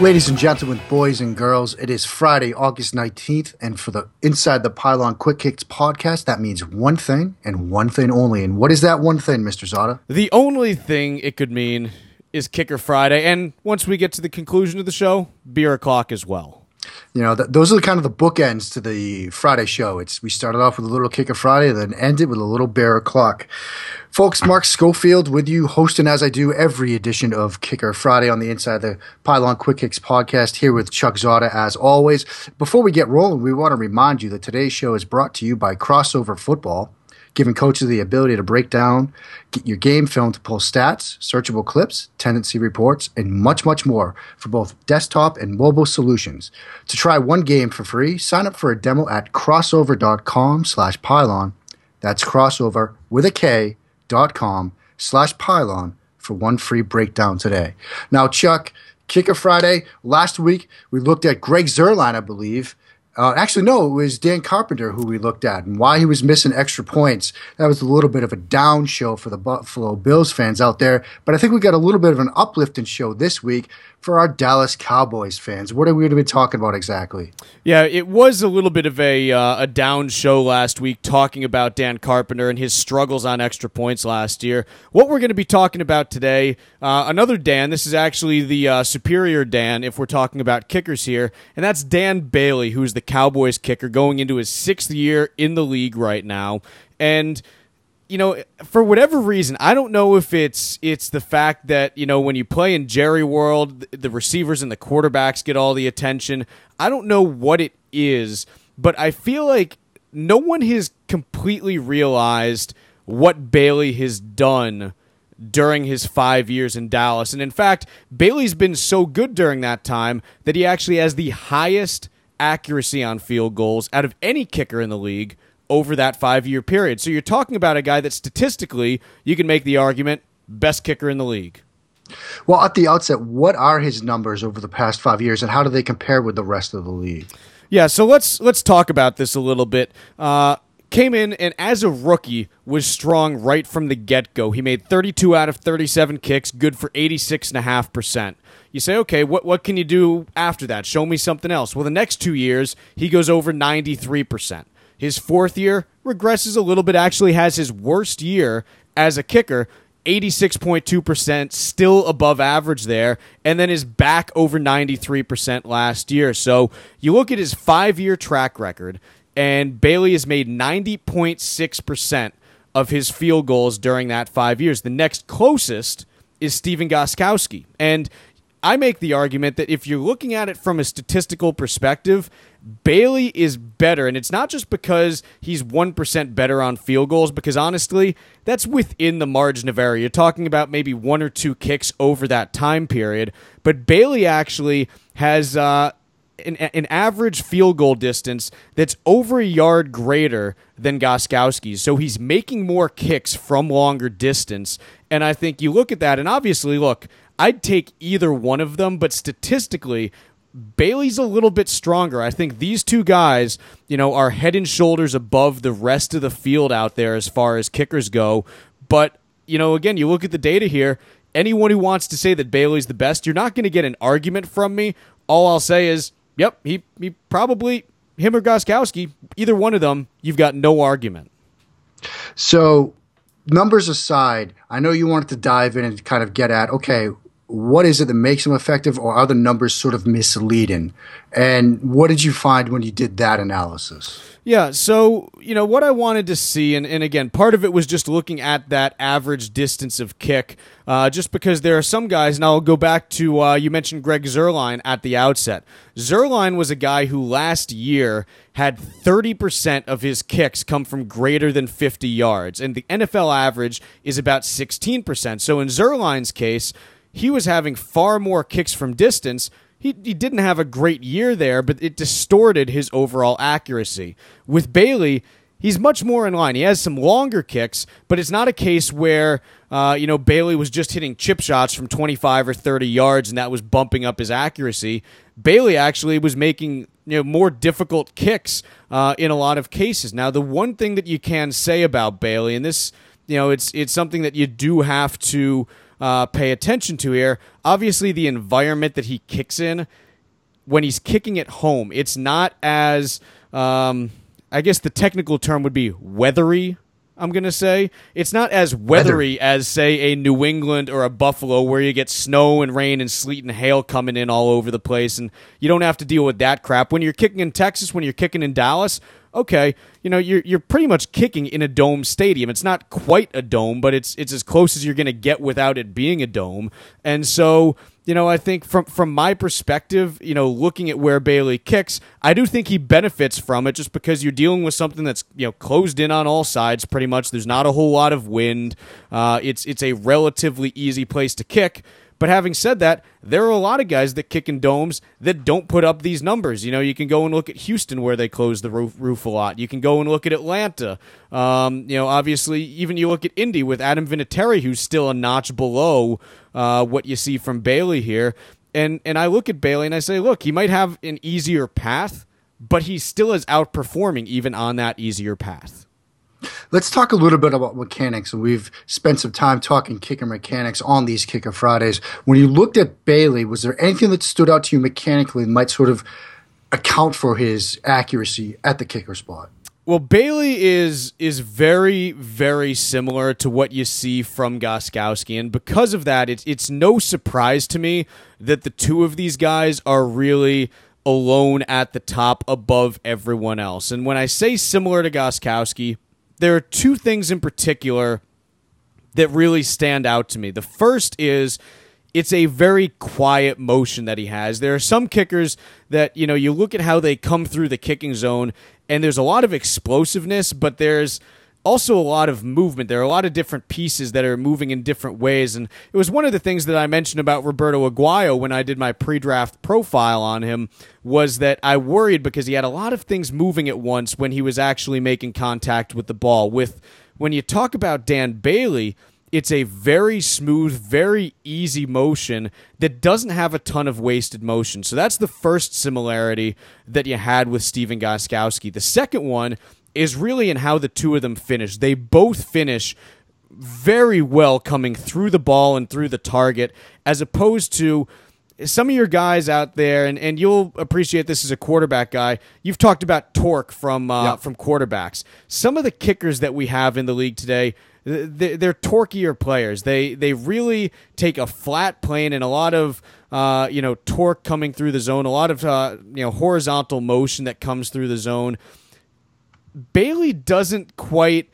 Ladies and gentlemen, boys and girls, it is Friday, August 19th, and for the Inside the Pylon Quick Kicks podcast, that means one thing and one thing only. And what is that one thing, Mr. Zodda? The only thing it could mean is Kicker Friday, and once we get to the conclusion of the show, beer o'clock as well. You know, th- those are the kind of the bookends to the Friday show. It's we started off with a little Kicker Friday, then ended with a little Bear O'clock. Folks, Mark Schofield with you, hosting as I do every edition of Kicker Friday on the Inside the Pylon Quick Kicks podcast, here with Chuck Zodda as always. Before we get rolling, we want to remind you that today's show is brought to you by Krossover Football giving coaches the ability to break down get your game film to pull stats, searchable clips, tendency reports, and much, much more for both desktop and mobile solutions. To try one game for free, sign up for a demo at krossover.com slash pylon. That's crossover with a K dot com slash pylon for one free breakdown today. Now, Chuck, Kicker Friday, last week we looked at Greg Zuerlein, I believe, uh, actually, no, it was Dan Carpenter who we looked at and why he was missing extra points. That was a little bit of a down show for the Buffalo Bills fans out there. But I think we got a little bit of an uplifting show this week for our Dallas Cowboys fans. What are we going to be talking about exactly? Yeah, it was a little bit of a uh, a down show last week talking about Dan Carpenter and his struggles on extra points last year. What we're going to be talking about today, uh, another Dan. This is actually the uh, superior Dan if we're talking about kickers here, and that's Dan Bailey, who's the Cowboys kicker going into his sixth year in the league right now, and you know, for whatever reason, I don't know if it's it's the fact that you know when you play in Jerry World, the receivers and the quarterbacks get all the attention. I don't know what it is, but I feel like no one has completely realized what Bailey has done during his five years in Dallas. And in fact, Bailey's been so good during that time that he actually has the highest accuracy on field goals out of any kicker in the league over that five year period. So you're talking about a guy that statistically you can make the argument best kicker in the league. Well, at the outset, what are his numbers over the past five years, and how do they compare with the rest of the league? Yeah, so let's let's talk about this a little bit. Uh, came in and as a rookie was strong right from the get-go. He made 32 out of 37 kicks, good for 86.5%. You say, okay, what, what can you do after that? Show me something else. Well, the next two years, he goes over 93%. His fourth year regresses a little bit, actually has his worst year as a kicker. 86.2%, still above average there, and then is back over 93% last year. So you look at his five year track record, and Bailey has made 90.6% of his field goals during that five years. The next closest is Stephen Gostkowski. And I make the argument that if you're looking at it from a statistical perspective, Bailey is better. And it's not just because he's 1% better on field goals, because honestly, that's within the margin of error. You're talking about maybe one or two kicks over that time period. But Bailey actually has. Uh, an, an, average field goal distance that's over a yard greater than Gostkowski's. So he's making more kicks from longer distance. And I think you look at that, and obviously, look, I'd take either one of them, but statistically, Bailey's a little bit stronger. I think these two guys, you know, are head and shoulders above the rest of the field out there as far as kickers go. But, you know, again, you look at the data here, anyone who wants to say that Bailey's the best, you're not going to get an argument from me. All I'll say is, yep, he, he probably, him or Gostkowski, either one of them, you've got no argument. So, numbers aside, I know you wanted to dive in and kind of get at, okay, what is it that makes them effective or are the numbers sort of misleading? And what did you find when you did that analysis? Yeah so you know what i wanted to see and, and again part of it was just looking at that average distance of kick uh, just because there are some guys and i'll go back to uh, you mentioned greg zuerlein at the outset. Zuerlein was a guy who last year had 30% of his kicks come from greater than 50 yards and the nfl average is about 16% so in zuerlein's case he was having far more kicks from distance. He, he didn't have a great year there, but it distorted his overall accuracy. With Bailey, he's much more in line. He has some longer kicks, but it's not a case where uh, you know Bailey was just hitting chip shots from 25 or 30 yards and that was bumping up his accuracy. Bailey actually was making you know more difficult kicks uh, in a lot of cases. Now, the one thing that you can say about Bailey, and this you know it's it's something that you do have to uh, pay attention to here. Obviously, the environment that he kicks in when he's kicking at home, it's not as um, I guess the technical term would be weathery. I'm going to say it's not as weathery Weather. as say a New England or a Buffalo where you get snow and rain and sleet and hail coming in all over the place and you don't have to deal with that crap. When you're kicking in Texas, when you're kicking in Dallas, okay, you know, you're you're pretty much kicking in a dome stadium. It's not quite a dome, but it's it's as close as you're going to get without it being a dome. And so, you know, I think from from my perspective, you know, looking at where Bailey kicks, I do think he benefits from it just because you're dealing with something that's you know closed in on all sides. Pretty much, there's not a whole lot of wind. Uh, it's it's a relatively easy place to kick. But having said that, there are a lot of guys that kick in domes that don't put up these numbers. You know, you can go and look at Houston where they close the roof, roof a lot. You can go and look at Atlanta. Um, you know, obviously, even you look at Indy with Adam Vinatieri, who's still a notch below uh, what you see from Bailey here. And and I look at Bailey and I say, look, he might have an easier path, but he still is outperforming even on that easier path. Let's talk a little bit about mechanics. And we've spent some time talking kicker mechanics on these Kicker Fridays. When you looked at Bailey, was there anything that stood out to you mechanically that might sort of account for his accuracy at the kicker spot? Well, Bailey is is very very similar to what you see from Gostkowski, and because of that, it's it's no surprise to me that the two of these guys are really alone at the top above everyone else. And when I say similar to Gostkowski, there are two things in particular that really stand out to me. The first is it's a very quiet motion that he has. There are some kickers that, you know, you look at how they come through the kicking zone and there's a lot of explosiveness, but there's also a lot of movement. There are a lot of different pieces that are moving in different ways. And it was one of the things that I mentioned about Roberto Aguayo when I did my pre-draft profile on him was that I worried because he had a lot of things moving at once when he was actually making contact with the ball. With when you talk about Dan Bailey, it's a very smooth, very easy motion that doesn't have a ton of wasted motion. So that's the first similarity that you had with Stephen Gostkowski. The second one is really in how the two of them finish. They both finish very well coming through the ball and through the target, as opposed to some of your guys out there, and, and you'll appreciate this as a quarterback guy. You've talked about torque from uh, yep. from quarterbacks. Some of the kickers that we have in the league today, they're torqueier players. They they really take a flat plane and a lot of uh, you know torque coming through the zone, a lot of uh, you know horizontal motion that comes through the zone. Bailey doesn't quite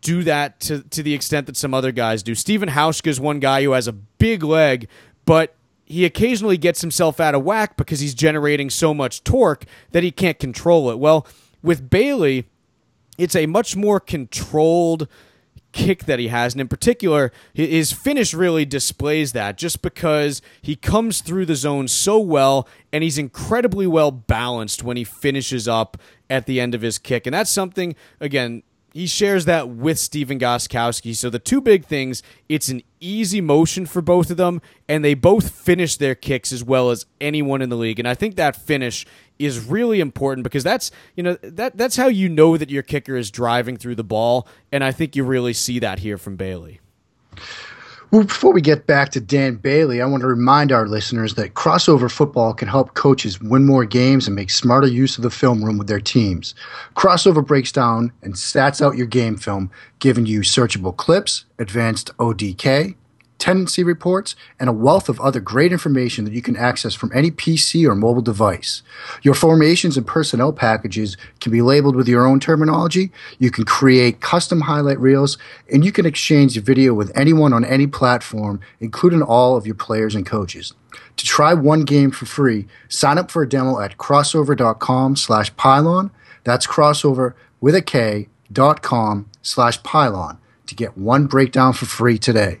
do that to, to the extent that some other guys do. Stephen Hauschka is one guy who has a big leg, but he occasionally gets himself out of whack because he's generating so much torque that he can't control it. Well, with Bailey, it's a much more controlled kick that he has. And in particular, his finish really displays that just because he comes through the zone so well and he's incredibly well balanced when he finishes up at the end of his kick. And that's something, again, he shares that with Stephen Gostkowski. So the two big things, it's an easy motion for both of them, and they both finish their kicks as well as anyone in the league. And I think that finish is really important because that's you know that that's how you know that your kicker is driving through the ball, and I think you really see that here from Bailey. Well, before we get back to Dan Bailey, I want to remind our listeners that Krossover football can help coaches win more games and make smarter use of the film room with their teams. Krossover breaks down and stats out your game film, giving you searchable clips, advanced ODK, tendency reports, and a wealth of other great information that you can access from any PC or mobile device. Your formations and personnel packages can be labeled with your own terminology. You can create custom highlight reels, and you can exchange video with anyone on any platform, including all of your players and coaches. To try one game for free, sign up for a demo at krossover.com slash pylon. That's crossover with a K dot com slash pylon to get one breakdown for free today.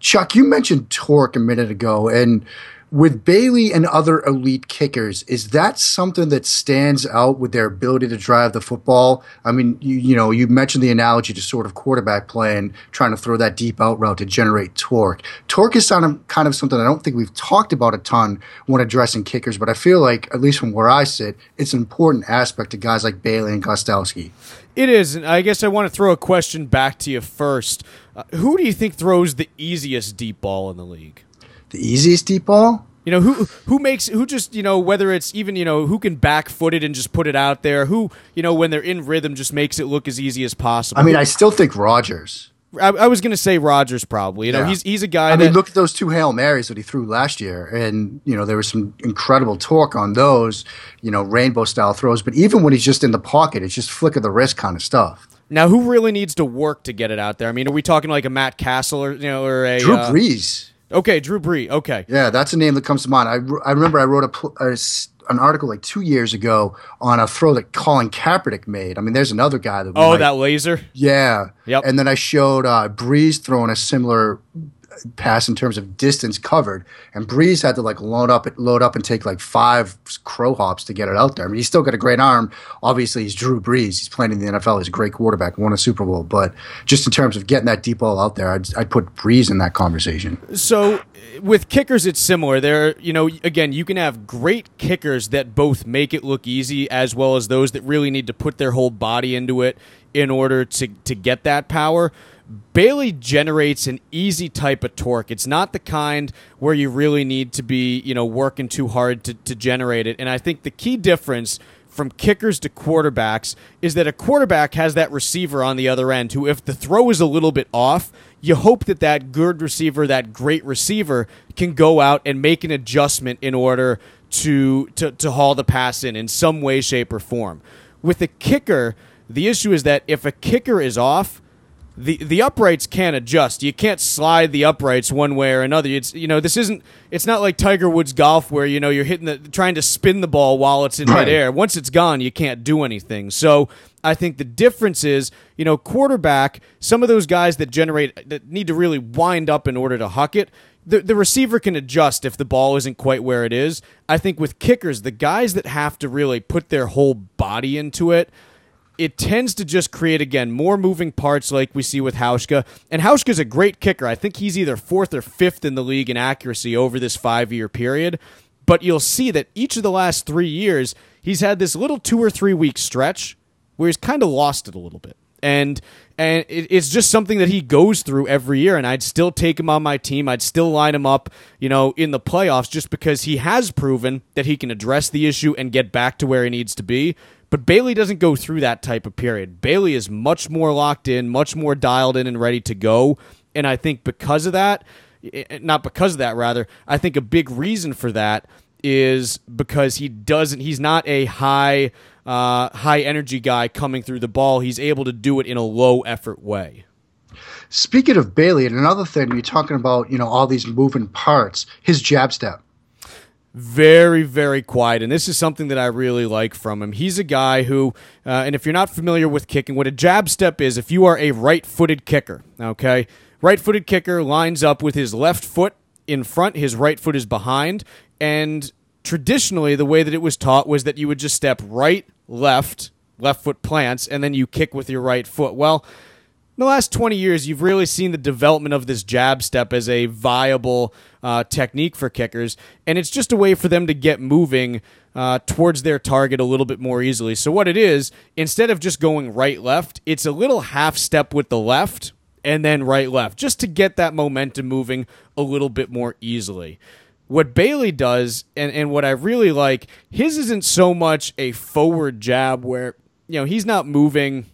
Chuck, you mentioned torque a minute ago, and with Bailey and other elite kickers, is that something that stands out with their ability to drive the football? I mean, you, you know, you mentioned the analogy to sort of quarterback play and trying to throw that deep out route to generate torque. Torque is kind of, something I don't think we've talked about a ton when addressing kickers, but I feel like, at least from where I sit, it's an important aspect to guys like Bailey and Gostkowski. It is, and I guess I want to throw a question back to you first. Uh, who do you think throws the easiest deep ball in the league? The easiest deep ball? You know who who makes who just you know whether it's even you know who can back foot it and just put it out there. Who you know when they're in rhythm just makes it look as easy as possible. I mean, I still think Rodgers. I, I was going to say Rodgers probably. You know, Yeah. he's he's a guy I that mean, look at those two hail marys that he threw last year, and you know there was some incredible torque on those, you know, rainbow style throws. But even when he's just in the pocket, it's just flick of the wrist kind of stuff. now who really needs to work to get it out there. I mean, are we talking like a Matt Cassel or you know or a Drew uh, Brees, Okay, Drew Bree. Okay. yeah, that's a name that comes to mind. I, I remember I wrote a, a an article like two years ago on a throw that Colin Kaepernick made. I mean, there's another guy that. we Oh, might- that laser. Yeah. Yep. And then I showed uh, Brees throwing a similar pass in terms of distance covered, and Brees had to like load up, load up, and take like five crow hops to get it out there. I mean, he's still got a great arm. Obviously, he's Drew Brees. He's playing in the NFL. He's a great quarterback. Won a Super Bowl. But just in terms of getting that deep ball out there, I'd, I'd put Brees in that conversation. So with kickers, it's similar. There, you know, again, you can have great kickers that both make it look easy, as well as those that really need to put their whole body into it in order to to get that power. Bailey generates an easy type of torque. It's not the kind where you really need to be, you know, working too hard to, to generate it. And I think the key difference from kickers to quarterbacks is that a quarterback has that receiver on the other end who, if the throw is a little bit off, you hope that that good receiver, that great receiver, can go out and make an adjustment in order to, to, to haul the pass in in some way, shape, or form. With a kicker, the issue is that if a kicker is off, the the uprights can't adjust. You can't slide the uprights one way or another. It's you know this isn't. It's not like Tiger Woods golf where you know you're hitting the trying to spin the ball while it's in Right. midair. Once it's gone, you can't do anything. So I think the difference is you know quarterback. Some of those guys that generate that need to really wind up in order to huck it. The, the receiver can adjust if the ball isn't quite where it is. I think with kickers, the guys that have to really put their whole body into it, it tends to just create again more moving parts like we see with Hauschka. And Hauschka's a great kicker. I think he's either fourth or fifth in the league in accuracy over this five year period. But you'll see that each of the last three years, he's had this little two or three week stretch where he's kind of lost it a little bit. And and it, it's just something that he goes through every year. And I'd still take him on my team. I'd still line him up, you know, in the playoffs just because he has proven that he can address the issue and get back to where he needs to be. But Bailey doesn't go through that type of period. Bailey is much more locked in, much more dialed in and ready to go. And I think because of that, eh, not because of that, rather, I think a big reason for that is because he doesn't, he's not a high, uh, high energy guy coming through the ball. He's able to do it in a low effort way. Speaking of Bailey, and another thing, you're talking about, you know, all these moving parts, his jab step. Very very quiet and this is something that i really like from him. He's a guy who uh, and if you're not familiar with kicking what a jab step is if you are a right-footed kicker okay? Right-footed kicker lines up with his left foot in front his right foot is behind and traditionally the way that it was taught was that you would just step right left left foot plants and then you kick with your right foot. Well in the last 20 years, you've really seen the development of this jab step as a viable uh, technique for kickers, and it's just a way for them to get moving uh, towards their target a little bit more easily. So, what it is, instead of just going right left, it's a little half step with the left and then right left, just to get that momentum moving a little bit more easily. What Bailey does, and, and what I really like, his isn't so much a forward jab where, you know, he's not moving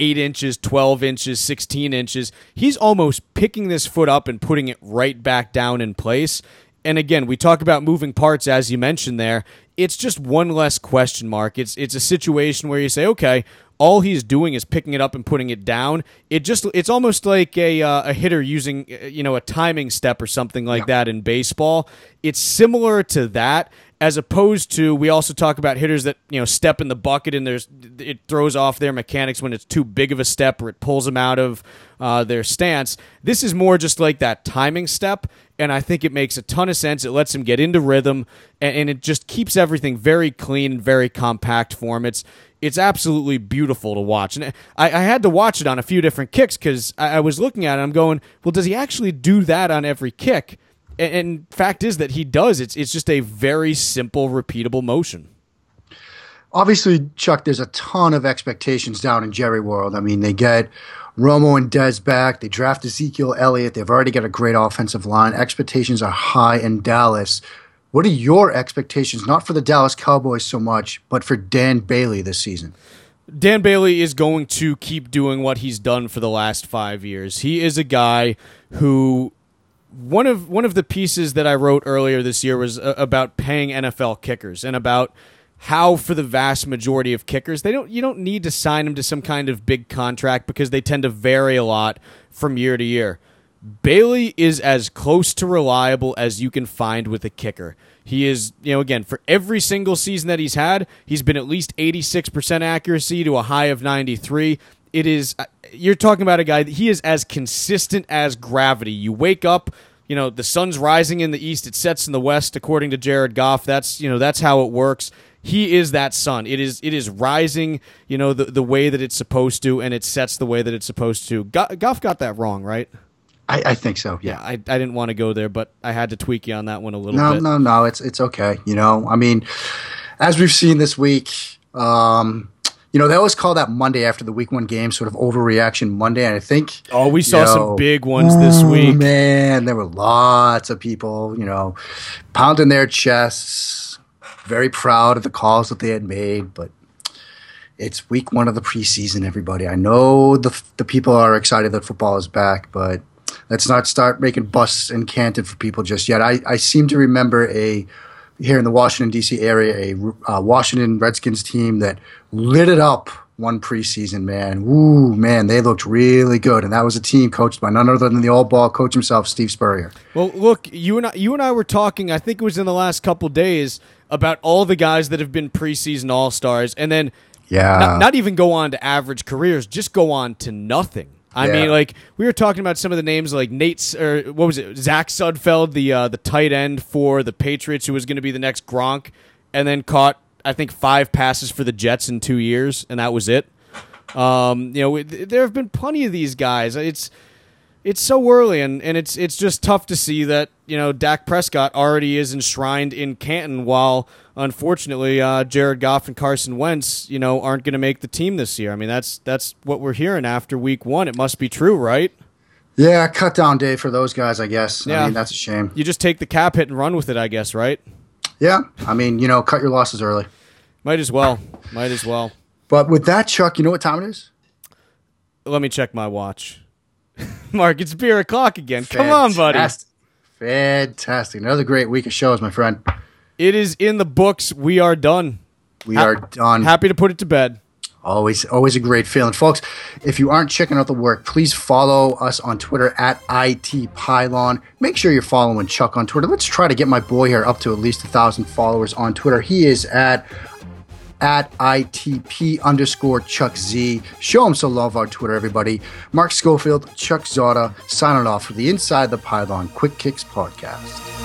eight inches, 12 inches, 16 inches. He's almost picking this foot up and putting it right back down in place. And again, we talk about moving parts, as you mentioned there. It's just one less question mark. It's it's a situation where you say, okay, all he's doing is picking it up and putting it down. It just it's almost like a uh, a hitter using uh, you know a timing step or something like that in baseball. It's similar to that as opposed to we also talk about hitters that you know step in the bucket and there's it throws off their mechanics when it's too big of a step or it pulls them out of uh, their stance. This is more just like that timing step, and I think it makes a ton of sense. It lets him get into rhythm, and, and it just keeps everything very clean and very compact for him. It's it's absolutely beautiful to watch, and I, I had to watch it on a few different kicks because I, I, was looking at it. I'm going, well, does he actually do that on every kick? And, and fact is that he does. It's it's just a very simple, repeatable motion obviously, Chuck, there's a ton of expectations down in Jerry World. I mean, they get Romo and Dez back. They draft Ezekiel Elliott. They've already got a great offensive line. Expectations are high in Dallas. What are your expectations, not for the Dallas Cowboys so much, but for Dan Bailey this season? Dan Bailey is going to keep doing what he's done for the last five years. He is a guy who one of one of the pieces that I wrote earlier this year was uh, about paying NFL kickers and about how for the vast majority of kickers they don't you don't need to sign them to some kind of big contract because they tend to vary a lot from year to year. Bailey is as close to reliable as you can find with a kicker. He is, you know, again, for every single season that he's had, he's been at least 86% accuracy to a high of 93. It is uh, you're talking about a guy that he is as consistent as gravity. You wake up, you know, the sun's rising in the east, it sets in the west according to Jared Goff. That's, you know, that's how it works he is that sun. It is it is rising, you know, the the way that it's supposed to, and it sets the way that it's supposed to. Goff got that wrong, right? I, I think so. Yeah. yeah, I, I didn't want to go there, but I had to tweak you on that one a little no, bit. No, no, no. It's it's okay. You know, I mean, as we've seen this week, um, you know, they always call that Monday after the week one game sort of overreaction Monday. And I think. Oh, we saw you know, some big ones this oh, week. Man, there were lots of people, you know, pounding their chests very proud of the calls that they had made, but it's week one of the preseason, everybody. I know the, the people are excited that football is back, but let's not start making busts and Canton for people just yet. I, I seem to remember a here in the Washington D.C. area a uh, Washington Redskins team that lit it up one preseason. Man, ooh, man, they looked really good, and that was a team coached by none other than the Ol' Ball coach himself, Steve Spurrier. Well, look, you and I, you and I were talking. I think it was in the last couple days about all the guys that have been preseason All Stars, and then yeah, not, not, even go on to average careers, just go on to nothing. I yeah. mean, like we were talking about some of the names, like Nate's or what was it, Zach Sudfeld, the uh, the tight end for the Patriots, who was going to be the next Gronk, and then caught I think five passes for the Jets in two years, and that was it. Um, you know, there have been plenty of these guys. It's it's so early, and, and it's it's just tough to see that you know Dak Prescott already is enshrined in Canton, while unfortunately uh, Jared Goff and Carson Wentz, you know, aren't going to make the team this year. I mean, that's that's what we're hearing after Week One. It must be true, right? Yeah, cut down day for those guys, I guess. Yeah. I mean, that's a shame. You just take the cap hit and run with it, I guess, right? Yeah, I mean, you know, cut your losses early. Might as well. Might as well. But with that, Chuck, you know what time it is? Let me check my watch. Mark, it's beer o'clock again. Fantastic. Come on, buddy. Fantastic. Another great week of shows, my friend. It is in the books. We are done. We ha- are done. Happy to put it to bed. Always, always a great feeling, folks. If you aren't checking out the work, please follow us on Twitter at IT Pylon. Make sure you're following Chuck on Twitter. Let's try to get my boy here up to at least a thousand followers on Twitter. He is at at ITP underscore Chuck Z. Show him some love on Twitter, everybody. Mark Schofield, Chuck Zodda, signing off for the Inside the Pylon Quick Kicks podcast.